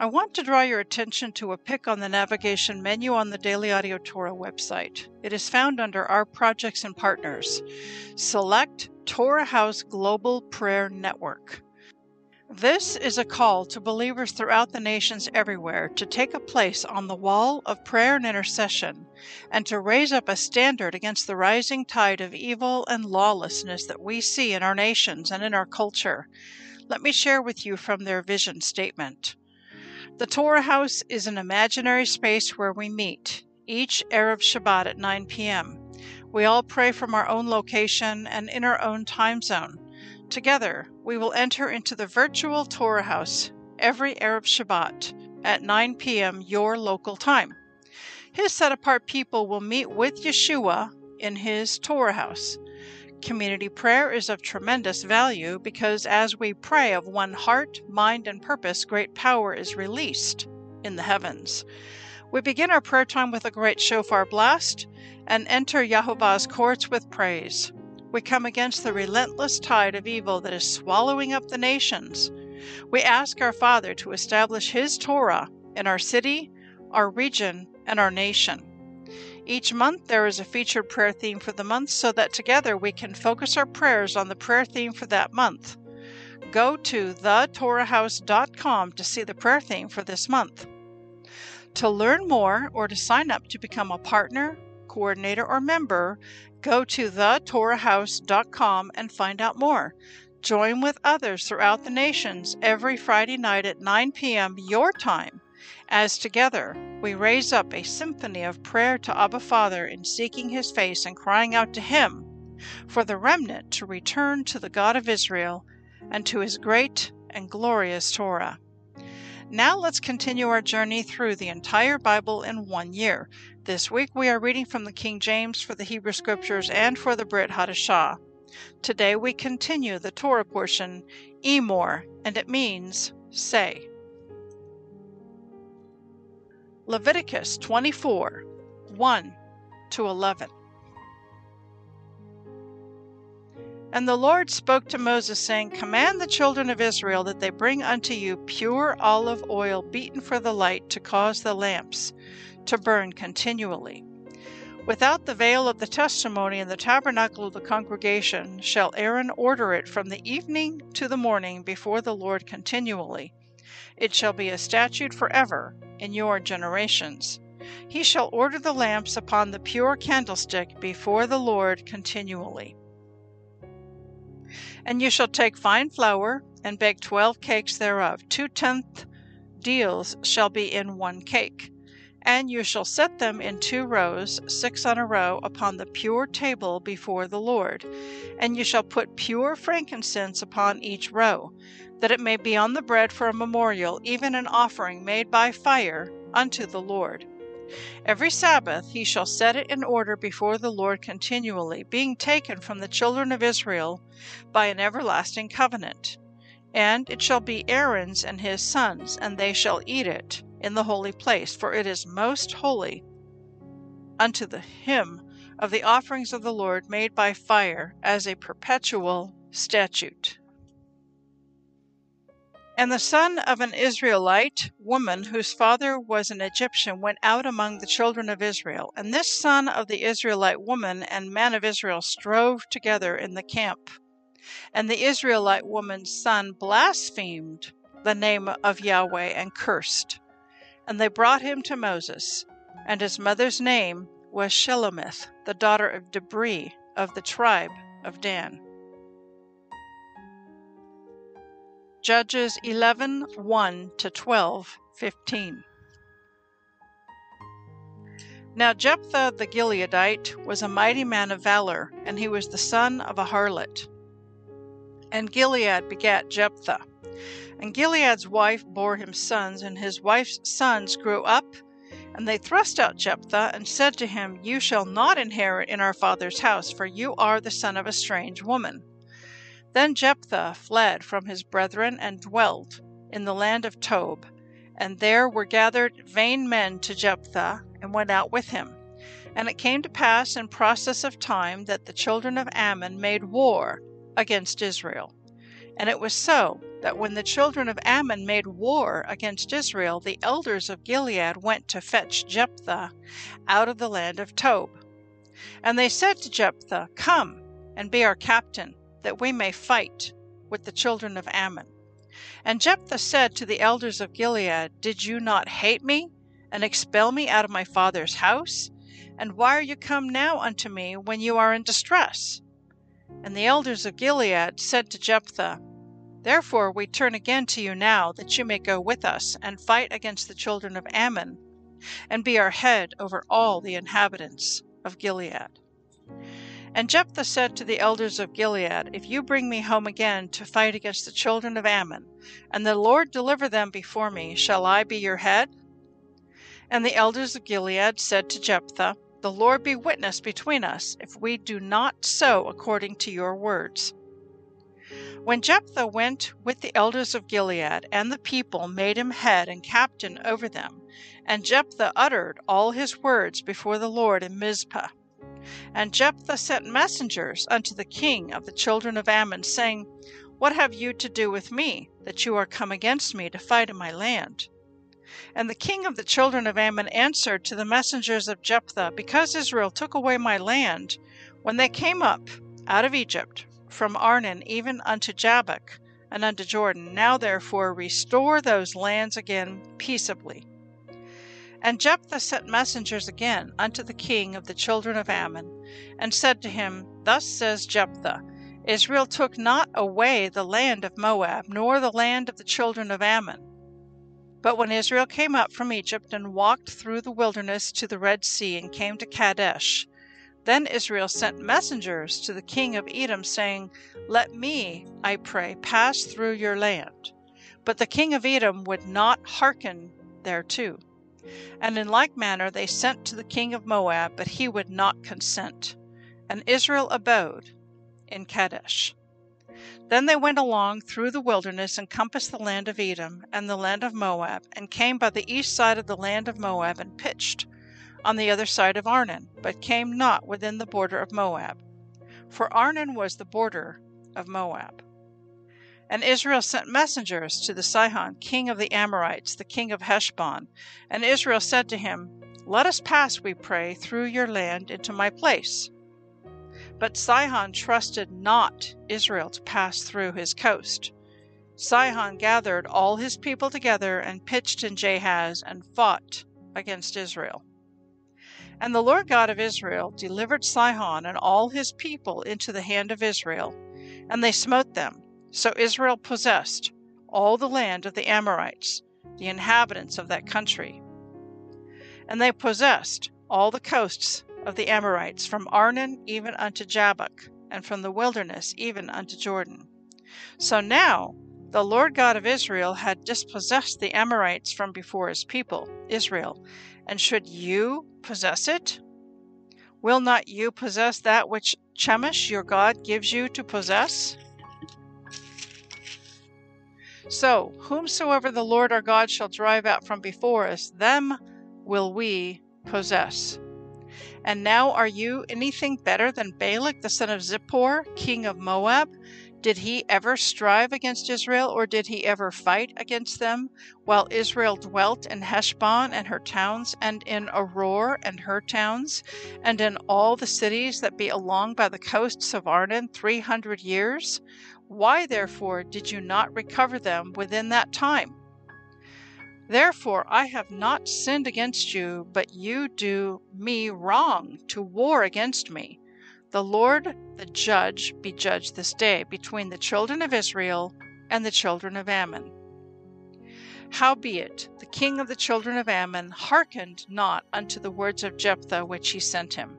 I want to draw your attention to a pick on the navigation menu on the Daily Audio Torah website. It is found under Our Projects and Partners. Select Torah House Global Prayer Network. This is a call to believers throughout the nations everywhere to take a place on the wall of prayer and intercession and to raise up a standard against the rising tide of evil and lawlessness that we see in our nations and in our culture. Let me share with you from their vision statement. The Torah House is an imaginary space where we meet, each Erev Shabbat at 9 p.m. We all pray from our own location and in our own time zone. Together, we will enter into the virtual Torah House every Erev Shabbat at 9 p.m. your local time. His set apart people will meet with Yeshua in his Torah House. Community prayer is of tremendous value because as we pray of one heart, mind, and purpose, great power is released in the heavens. We begin our prayer time with a great shofar blast and enter Yahovah's courts with praise. We come against the relentless tide of evil that is swallowing up the nations. We ask our Father to establish His Torah in our city, our region, and our nation. Each month there is a featured prayer theme for the month so that together we can focus our prayers on the prayer theme for that month. Go to thetorahhouse.com to see the prayer theme for this month. To learn more or to sign up to become a partner, coordinator, or member, go to thetorahhouse.com and find out more. Join with others throughout the nations every Friday night at 9 p.m. your time as together we raise up a symphony of prayer to Abba Father in seeking his face and crying out to him for the remnant to return to the God of Israel and to his great and glorious Torah. Now let's continue our journey through the entire Bible in one year. This week we are reading from the King James for the Hebrew Scriptures and for the Brit Hadashah. Today we continue the Torah portion, Emor, and it means say. Leviticus 24 1 to 11. And the Lord spoke to Moses, saying, Command the children of Israel that they bring unto you pure olive oil beaten for the light to cause the lamps to burn continually. Without the veil of the testimony in the tabernacle of the congregation shall Aaron order it from the evening to the morning before the Lord continually. It shall be a statute forever in your generations. He shall order the lamps upon the pure candlestick before the Lord continually. And you shall take fine flour and bake twelve cakes thereof. Two tenth deals shall be in one cake. And you shall set them in two rows, six on a row, upon the pure table before the Lord. And you shall put pure frankincense upon each row, that it may be on the bread for a memorial, even an offering made by fire unto the Lord. Every Sabbath he shall set it in order before the Lord continually, being taken from the children of Israel by an everlasting covenant. And it shall be Aaron's and his sons, and they shall eat it in the holy place, for it is most holy unto the him of the offerings of the Lord made by fire as a perpetual statute. And the son of an Israelite woman whose father was an Egyptian went out among the children of Israel. And this son of the Israelite woman and man of Israel strove together in the camp. And the Israelite woman's son blasphemed the name of Yahweh and cursed. And they brought him to Moses. And his mother's name was Shelomith, the daughter of Dibri of the tribe of Dan. Judges 11 1 to 12 15. Now Jephthah the Gileadite was a mighty man of valor, and he was the son of a harlot. And Gilead begat Jephthah. And Gilead's wife bore him sons, and his wife's sons grew up, and they thrust out Jephthah, and said to him, You shall not inherit in our father's house, for you are the son of a strange woman. Then Jephthah fled from his brethren, and dwelt in the land of Tob. And there were gathered vain men to Jephthah, and went out with him. And it came to pass in process of time that the children of Ammon made war against Israel. And it was so that when the children of Ammon made war against Israel, the elders of Gilead went to fetch Jephthah out of the land of Tob. And they said to Jephthah, Come and be our captain, that we may fight with the children of Ammon. And Jephthah said to the elders of Gilead, Did you not hate me and expel me out of my father's house? And why are you come now unto me when you are in distress? And the elders of Gilead said to Jephthah, Therefore we turn again to you now, that you may go with us and fight against the children of Ammon, and be our head over all the inhabitants of Gilead. And Jephthah said to the elders of Gilead, If you bring me home again to fight against the children of Ammon, and the Lord deliver them before me, shall I be your head? And the elders of Gilead said to Jephthah, The Lord be witness between us, if we do not so according to your words. When Jephthah went with the elders of Gilead, and the people made him head and captain over them, and Jephthah uttered all his words before the Lord in Mizpah. And Jephthah sent messengers unto the king of the children of Ammon, saying, What have you to do with me, that you are come against me to fight in my land? And the king of the children of Ammon answered to the messengers of Jephthah, Because Israel took away my land when they came up out of Egypt, from Arnon even unto Jabbok, and unto Jordan. Now therefore restore those lands again peaceably. And Jephthah sent messengers again unto the king of the children of Ammon, and said to him, Thus says Jephthah, Israel took not away the land of Moab, nor the land of the children of Ammon. But when Israel came up from Egypt and walked through the wilderness to the Red Sea and came to Kadesh, then Israel sent messengers to the king of Edom, saying, Let me, I pray, pass through your land. But the king of Edom would not hearken thereto. And in like manner they sent to the king of Moab, but he would not consent. And Israel abode in Kadesh. Then they went along through the wilderness and compassed the land of Edom and the land of Moab, and came by the east side of the land of Moab and pitched on the other side of Arnon, but came not within the border of Moab. For Arnon was the border of Moab. And Israel sent messengers to the Sihon, king of the Amorites, the king of Heshbon. And Israel said to him, Let us pass, we pray, through your land into my place. But Sihon trusted not Israel to pass through his coast. Sihon gathered all his people together and pitched in Jahaz and fought against Israel. And the Lord God of Israel delivered Sihon and all his people into the hand of Israel, and they smote them. So Israel possessed all the land of the Amorites, the inhabitants of that country. And they possessed all the coasts of the Amorites, from Arnon even unto Jabbok, and from the wilderness even unto Jordan. So now the Lord God of Israel had dispossessed the Amorites from before his people, Israel. And should you possess it? Will not you possess that which Chemosh your God gives you to possess? So, whomsoever the Lord our God shall drive out from before us, them will we possess. And now are you anything better than Balak the son of Zippor, king of Moab? Did he ever strive against Israel, or did he ever fight against them, while Israel dwelt in Heshbon and her towns, and in Aroer and her towns, and in all the cities that be along by the coasts of Arnon three hundred years? Why, therefore, did you not recover them within that time? Therefore I have not sinned against you, but you do me wrong to war against me. The Lord, the judge, be judged this day between the children of Israel and the children of Ammon. Howbeit, the king of the children of Ammon hearkened not unto the words of Jephthah which he sent him.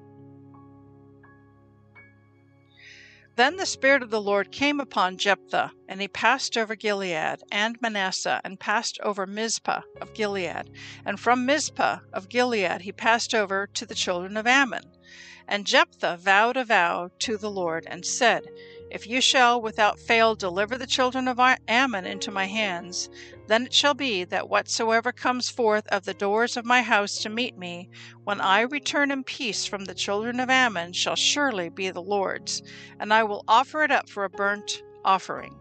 Then the Spirit of the Lord came upon Jephthah, and he passed over Gilead and Manasseh, and passed over Mizpah of Gilead. And from Mizpah of Gilead he passed over to the children of Ammon. And Jephthah vowed a vow to the Lord, and said, if you shall without fail deliver the children of Ammon into my hands, then it shall be that whatsoever comes forth of the doors of my house to meet me, when I return in peace from the children of Ammon, shall surely be the Lord's, and I will offer it up for a burnt offering.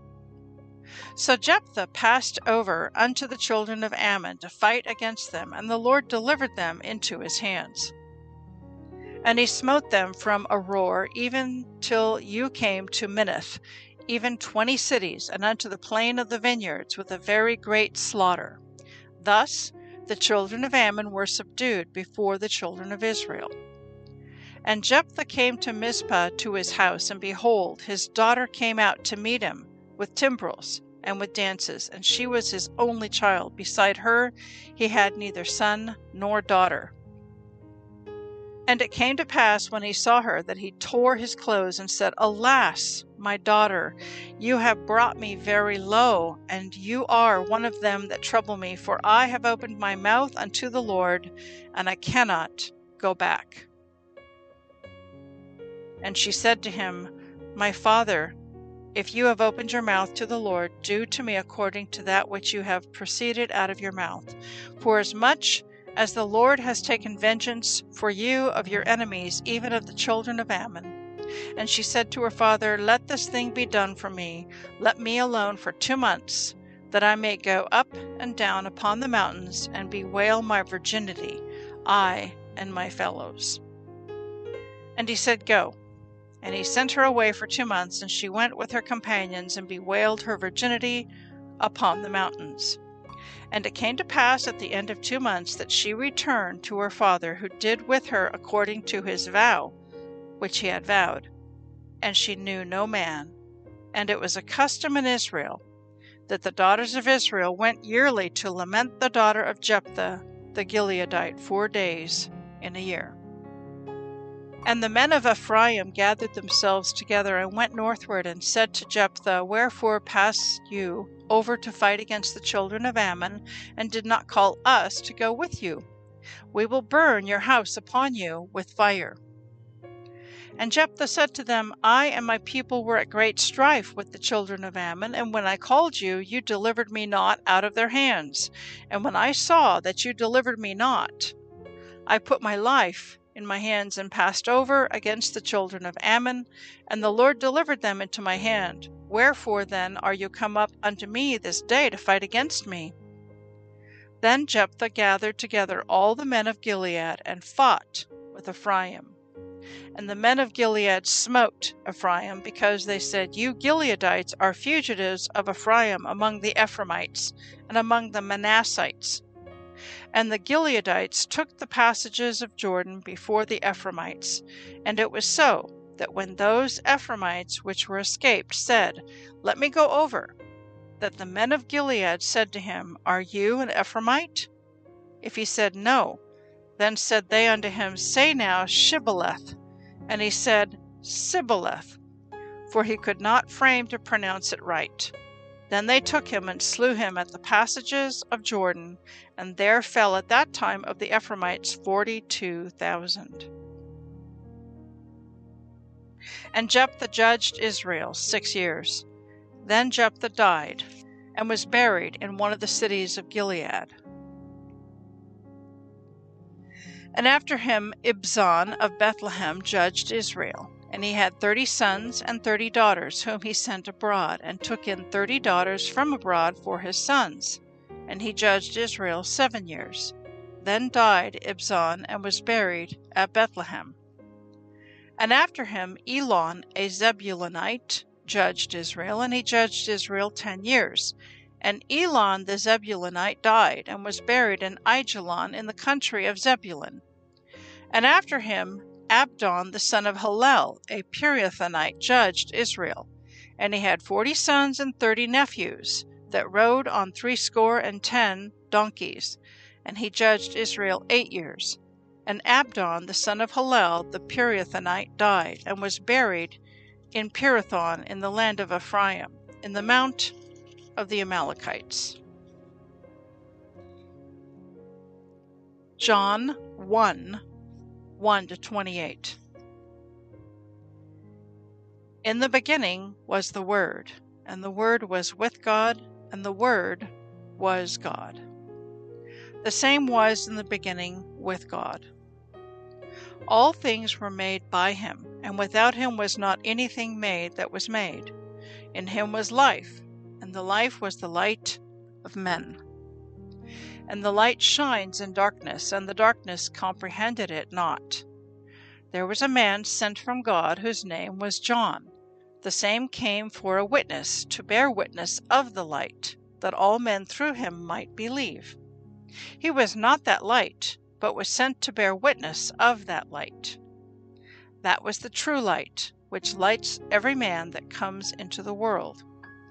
So Jephthah passed over unto the children of Ammon to fight against them, and the Lord delivered them into his hands. And he smote them from Aroer even till you came to Minnith, even twenty cities, and unto the plain of the vineyards, with a very great slaughter. Thus the children of Ammon were subdued before the children of Israel. And Jephthah came to Mizpah to his house, and behold, his daughter came out to meet him with timbrels and with dances, and she was his only child. Beside her he had neither son nor daughter. And it came to pass when he saw her that he tore his clothes and said, Alas, my daughter, you have brought me very low, and you are one of them that trouble me, for I have opened my mouth unto the Lord, and I cannot go back. And she said to him, My father, if you have opened your mouth to the Lord, do to me according to that which you have proceeded out of your mouth. For as much as the Lord has taken vengeance for you of your enemies, even of the children of Ammon. And she said to her father, Let this thing be done for me. Let me alone for two months, that I may go up and down upon the mountains and bewail my virginity, I and my fellows. And he said, Go. And he sent her away for two months, and she went with her companions and bewailed her virginity upon the mountains. And it came to pass at the end of two months that she returned to her father, who did with her according to his vow, which he had vowed. And she knew no man. And it was a custom in Israel that the daughters of Israel went yearly to lament the daughter of Jephthah the Gileadite four days in a year. And the men of Ephraim gathered themselves together and went northward and said to Jephthah, Wherefore pass you over to fight against the children of Ammon, and did not call us to go with you. We will burn your house upon you with fire. And Jephthah said to them, I and my people were at great strife with the children of Ammon, and when I called you, you delivered me not out of their hands. And when I saw that you delivered me not, I put my life in my hands and passed over against the children of Ammon, and the Lord delivered them into my hand. Wherefore then are you come up unto me this day to fight against me? Then Jephthah gathered together all the men of Gilead and fought with Ephraim. And the men of Gilead smote Ephraim, because they said, You Gileadites are fugitives of Ephraim among the Ephraimites and among the Manassites. And the Gileadites took the passages of Jordan before the Ephraimites. And it was so that when those Ephraimites which were escaped said, Let me go over, that the men of Gilead said to him, Are you an Ephraimite? If he said, No, then said they unto him, Say now, Shibboleth. And he said, Sibboleth, for he could not frame to pronounce it right. Then they took him and slew him at the passages of Jordan, and there fell at that time of the Ephraimites forty two thousand. And Jephthah judged Israel six years. Then Jephthah died, and was buried in one of the cities of Gilead. And after him Ibzan of Bethlehem judged Israel. And he had thirty sons and thirty daughters, whom he sent abroad, and took in thirty daughters from abroad for his sons. And he judged Israel seven years. Then died Ibzan, and was buried at Bethlehem. And after him Elon, a Zebulunite, judged Israel, and he judged Israel ten years. And Elon the Zebulunite died, and was buried in Aijalon in the country of Zebulun. And after him Abdon the son of Hillel, a Pirathonite, judged Israel. And he had forty sons and thirty nephews, that rode on threescore and ten donkeys. And he judged Israel eight years. And Abdon the son of Hillel, the Pirathonite, died, and was buried in Pirathon in the land of Ephraim, in the mount of the Amalekites. John 1 1 to 28. In the beginning was the Word, and the Word was with God, and the Word was God. The same was in the beginning with God. All things were made by him, and without him was not anything made that was made. In him was life, and the life was the light of men. And the light shines in darkness, and the darkness comprehended it not. There was a man sent from God whose name was John. The same came for a witness, to bear witness of the light, that all men through him might believe. He was not that light, but was sent to bear witness of that light. That was the true light, which lights every man that comes into the world.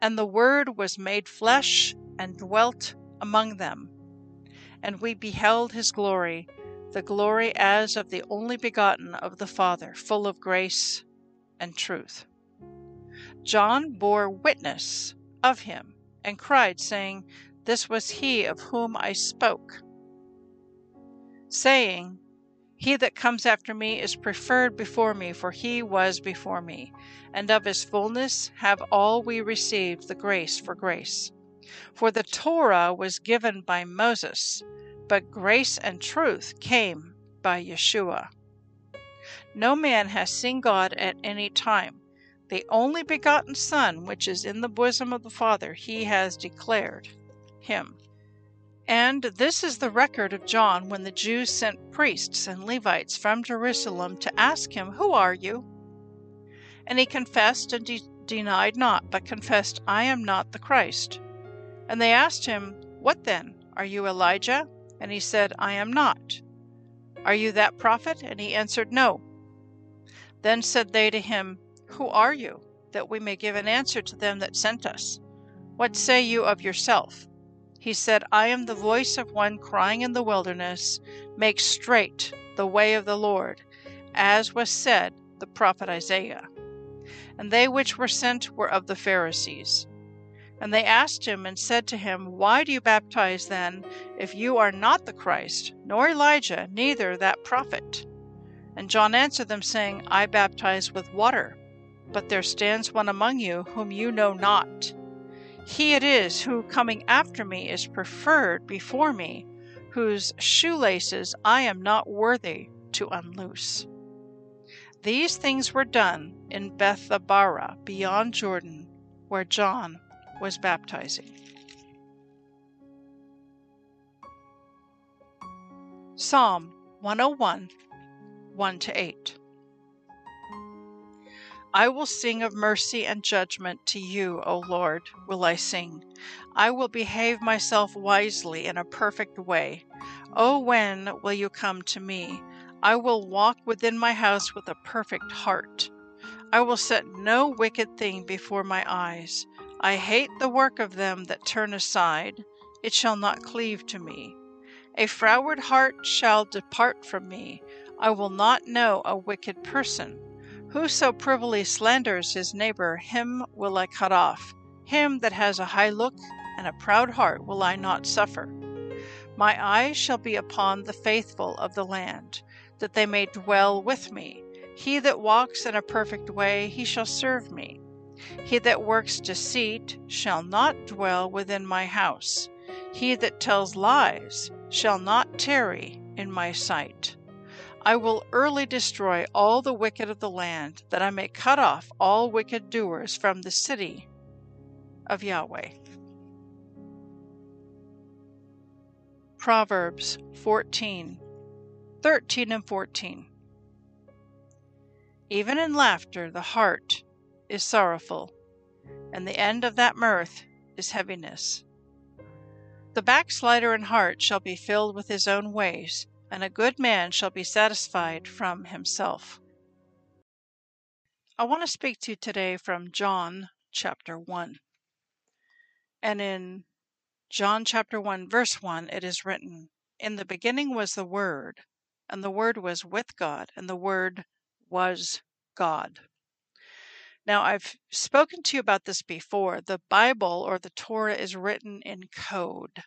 And the Word was made flesh and dwelt among them. And we beheld his glory, the glory as of the only begotten of the Father, full of grace and truth. John bore witness of him, and cried, saying, This was he of whom I spoke, saying, he that comes after me is preferred before me, for he was before me. And of his fullness have all we received the grace for grace. For the Torah was given by Moses, but grace and truth came by Yeshua. No man has seen God at any time. The only begotten Son, which is in the bosom of the Father, he has declared him. And this is the record of John when the Jews sent priests and Levites from Jerusalem to ask him, Who are you? And he confessed and de- denied not, but confessed, I am not the Christ. And they asked him, What then? Are you Elijah? And he said, I am not. Are you that prophet? And he answered, No. Then said they to him, Who are you? That we may give an answer to them that sent us. What say you of yourself? He said, I am the voice of one crying in the wilderness, Make straight the way of the Lord, as was said the prophet Isaiah. And they which were sent were of the Pharisees. And they asked him and said to him, Why do you baptize then, if you are not the Christ, nor Elijah, neither that prophet? And John answered them, saying, I baptize with water, but there stands one among you whom you know not he it is who, coming after me, is preferred before me, whose shoelaces I am not worthy to unloose. These things were done in Bethabara, beyond Jordan, where John was baptizing. Psalm 101 1 to 8. I will sing of mercy and judgment to you, O Lord, will I sing. I will behave myself wisely in a perfect way. O when will you come to me? I will walk within my house with a perfect heart. I will set no wicked thing before my eyes. I hate the work of them that turn aside. It shall not cleave to me. A froward heart shall depart from me. I will not know a wicked person. Whoso privily slanders his neighbor, him will I cut off. Him that has a high look and a proud heart will I not suffer. My eyes shall be upon the faithful of the land, that they may dwell with me. He that walks in a perfect way, he shall serve me. He that works deceit shall not dwell within my house. He that tells lies shall not tarry in my sight. I will early destroy all the wicked of the land, that I may cut off all wicked doers from the city of Yahweh. Proverbs 14 13 and 14. Even in laughter the heart is sorrowful, and the end of that mirth is heaviness. The backslider in heart shall be filled with his own ways, and a good man shall be satisfied from himself. I want to speak to you today from John chapter 1. And in John chapter 1, verse 1, it is written, In the beginning was the Word, and the Word was with God, and the Word was God. Now, I've spoken to you about this before. The Bible or the Torah is written in code,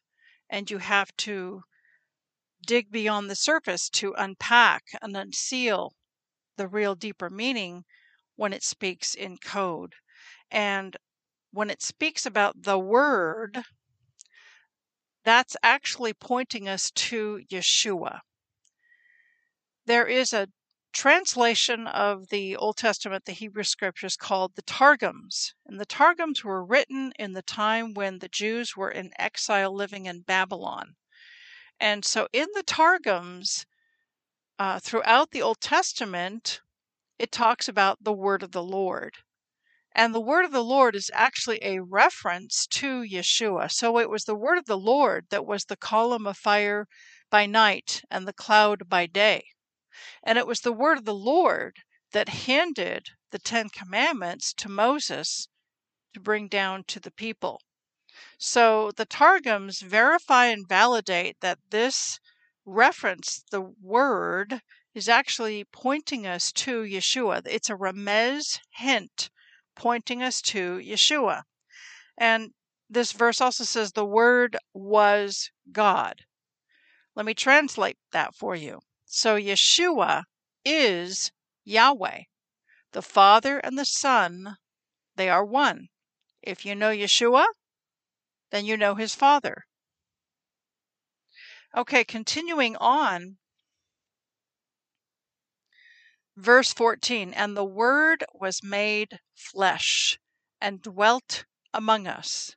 and you have to dig beyond the surface to unpack and unseal the real deeper meaning when it speaks in code. And when it speaks about the Word, that's actually pointing us to Yeshua. There is a translation of the Old Testament, the Hebrew scriptures, called the Targums. And the Targums were written in the time when the Jews were in exile living in Babylon. And so in the Targums, uh, throughout the Old Testament, it talks about the word of the Lord. And the word of the Lord is actually a reference to Yeshua. So it was the word of the Lord that was the column of fire by night and the cloud by day. And it was the word of the Lord that handed the Ten Commandments to Moses to bring down to the people. So the Targums verify and validate that this reference, the word, is actually pointing us to Yeshua. It's a remez hint pointing us to Yeshua. And this verse also says the Word was God. Let me translate that for you. So Yeshua is Yahweh. The Father and the Son, they are one. If you know Yeshua, then you know his Father. Okay, continuing on, Verse 14 And the Word was made flesh and dwelt among us.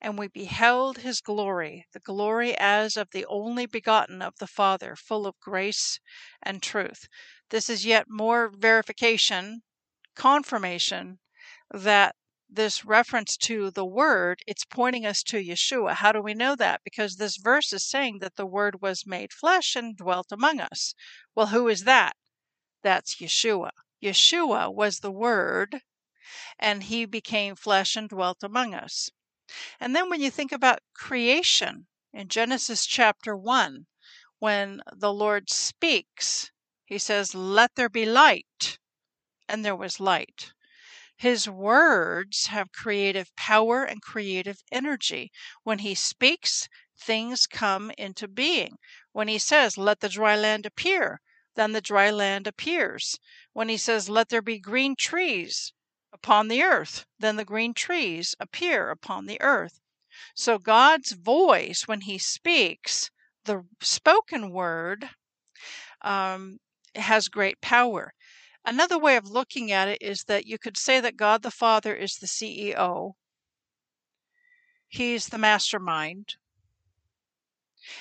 And we beheld his glory, the glory as of the only begotten of the Father, full of grace and truth. This is yet more verification, confirmation that this reference to the Word, it's pointing us to Yeshua. How do we know that? Because this verse is saying that the Word was made flesh and dwelt among us. Well, who is that? That's Yeshua. Yeshua was the Word, and He became flesh and dwelt among us. And then when you think about creation in Genesis chapter 1, when the Lord speaks, He says, Let there be light, and there was light. His words have creative power and creative energy. When He speaks, things come into being. When He says, Let the dry land appear, then the dry land appears. When he says, Let there be green trees upon the earth, then the green trees appear upon the earth. So God's voice, when he speaks, the spoken word, um, has great power. Another way of looking at it is that you could say that God the Father is the CEO, He's the mastermind,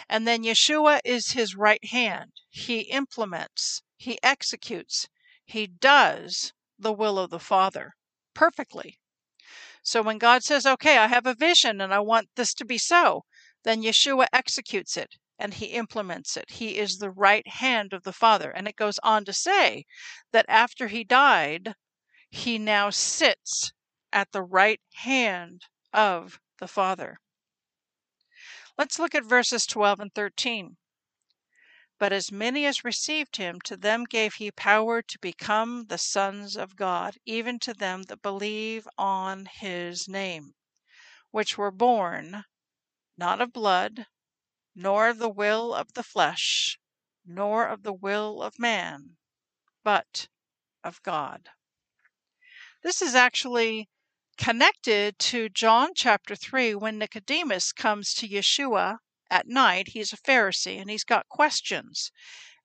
and then Yeshua is his right hand. He implements, he executes, he does the will of the Father perfectly. So when God says, okay, I have a vision and I want this to be so, then Yeshua executes it and he implements it. He is the right hand of the Father. And it goes on to say that after he died, he now sits at the right hand of the Father. Let's look at verses 12 and 13. But as many as received him, to them gave he power to become the sons of God, even to them that believe on his name, which were born not of blood, nor the will of the flesh, nor of the will of man, but of God. This is actually connected to John chapter 3 when Nicodemus comes to Yeshua at night. He's a Pharisee and he's got questions.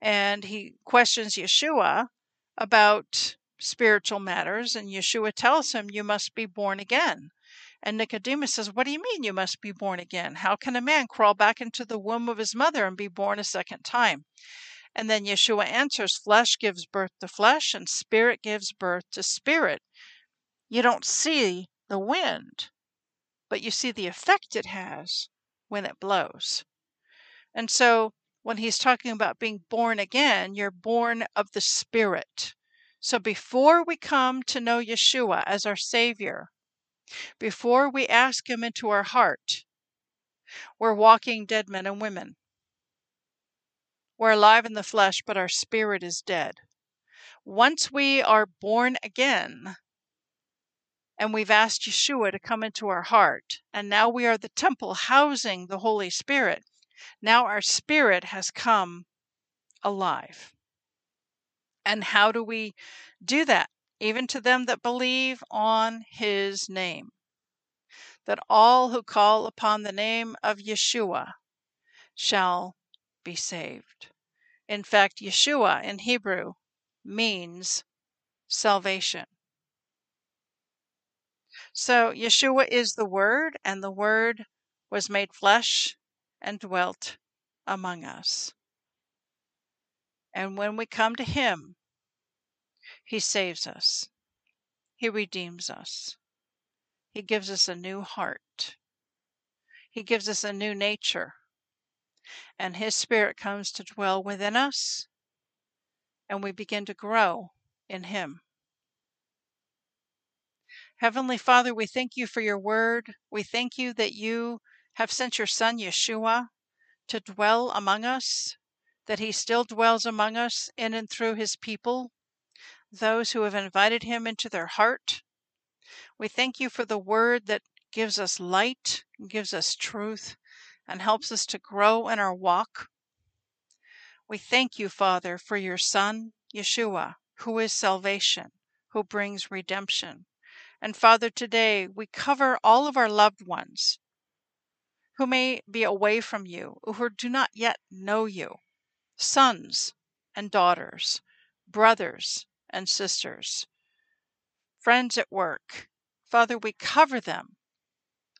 And he questions Yeshua about spiritual matters. And Yeshua tells him, You must be born again. And Nicodemus says, What do you mean you must be born again? How can a man crawl back into the womb of his mother and be born a second time? And then Yeshua answers, Flesh gives birth to flesh, and spirit gives birth to spirit. You don't see the wind, but you see the effect it has when it blows. And so when he's talking about being born again, you're born of the Spirit. So before we come to know Yeshua as our Savior, before we ask Him into our heart, we're walking dead men and women. We're alive in the flesh, but our spirit is dead. Once we are born again, and we've asked Yeshua to come into our heart, and now we are the temple housing the Holy Spirit. Now our spirit has come alive. And how do we do that? Even to them that believe on his name. That all who call upon the name of Yeshua shall be saved. In fact, Yeshua in Hebrew means salvation. So Yeshua is the Word, and the Word was made flesh and dwelt among us. And when we come to Him, He saves us, He redeems us, He gives us a new heart, He gives us a new nature, and His Spirit comes to dwell within us, and we begin to grow in Him. Heavenly Father, we thank you for your word. We thank you that you have sent your Son, Yeshua, to dwell among us, that he still dwells among us in and through his people, those who have invited him into their heart. We thank you for the word that gives us light, gives us truth, and helps us to grow in our walk. We thank you, Father, for your Son, Yeshua, who is salvation, who brings redemption. And Father, today we cover all of our loved ones who may be away from you, who do not yet know you, sons and daughters, brothers and sisters, friends at work. Father, we cover them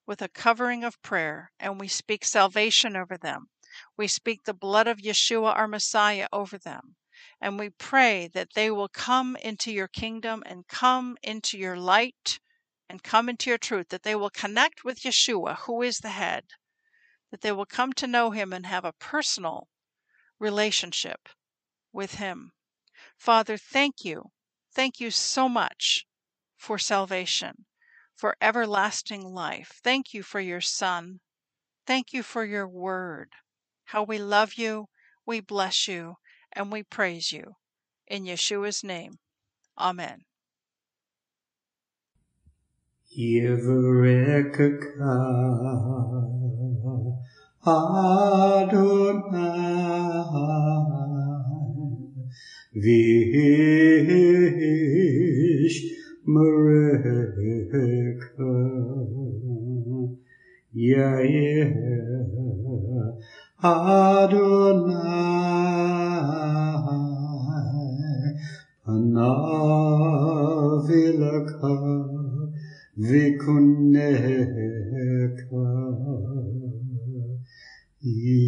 with a covering of prayer and we speak salvation over them. We speak the blood of Yeshua, our Messiah, over them. And we pray that they will come into your kingdom and come into your light and come into your truth, that they will connect with Yeshua, who is the head, that they will come to know him and have a personal relationship with him. Father, thank you. Thank you so much for salvation, for everlasting life. Thank you for your Son. Thank you for your word. How we love you, we bless you, and we praise you. In Yeshua's name, Amen. Adonai Vish Mereka Yair Adonai Panavilaka Vikuneka. Isa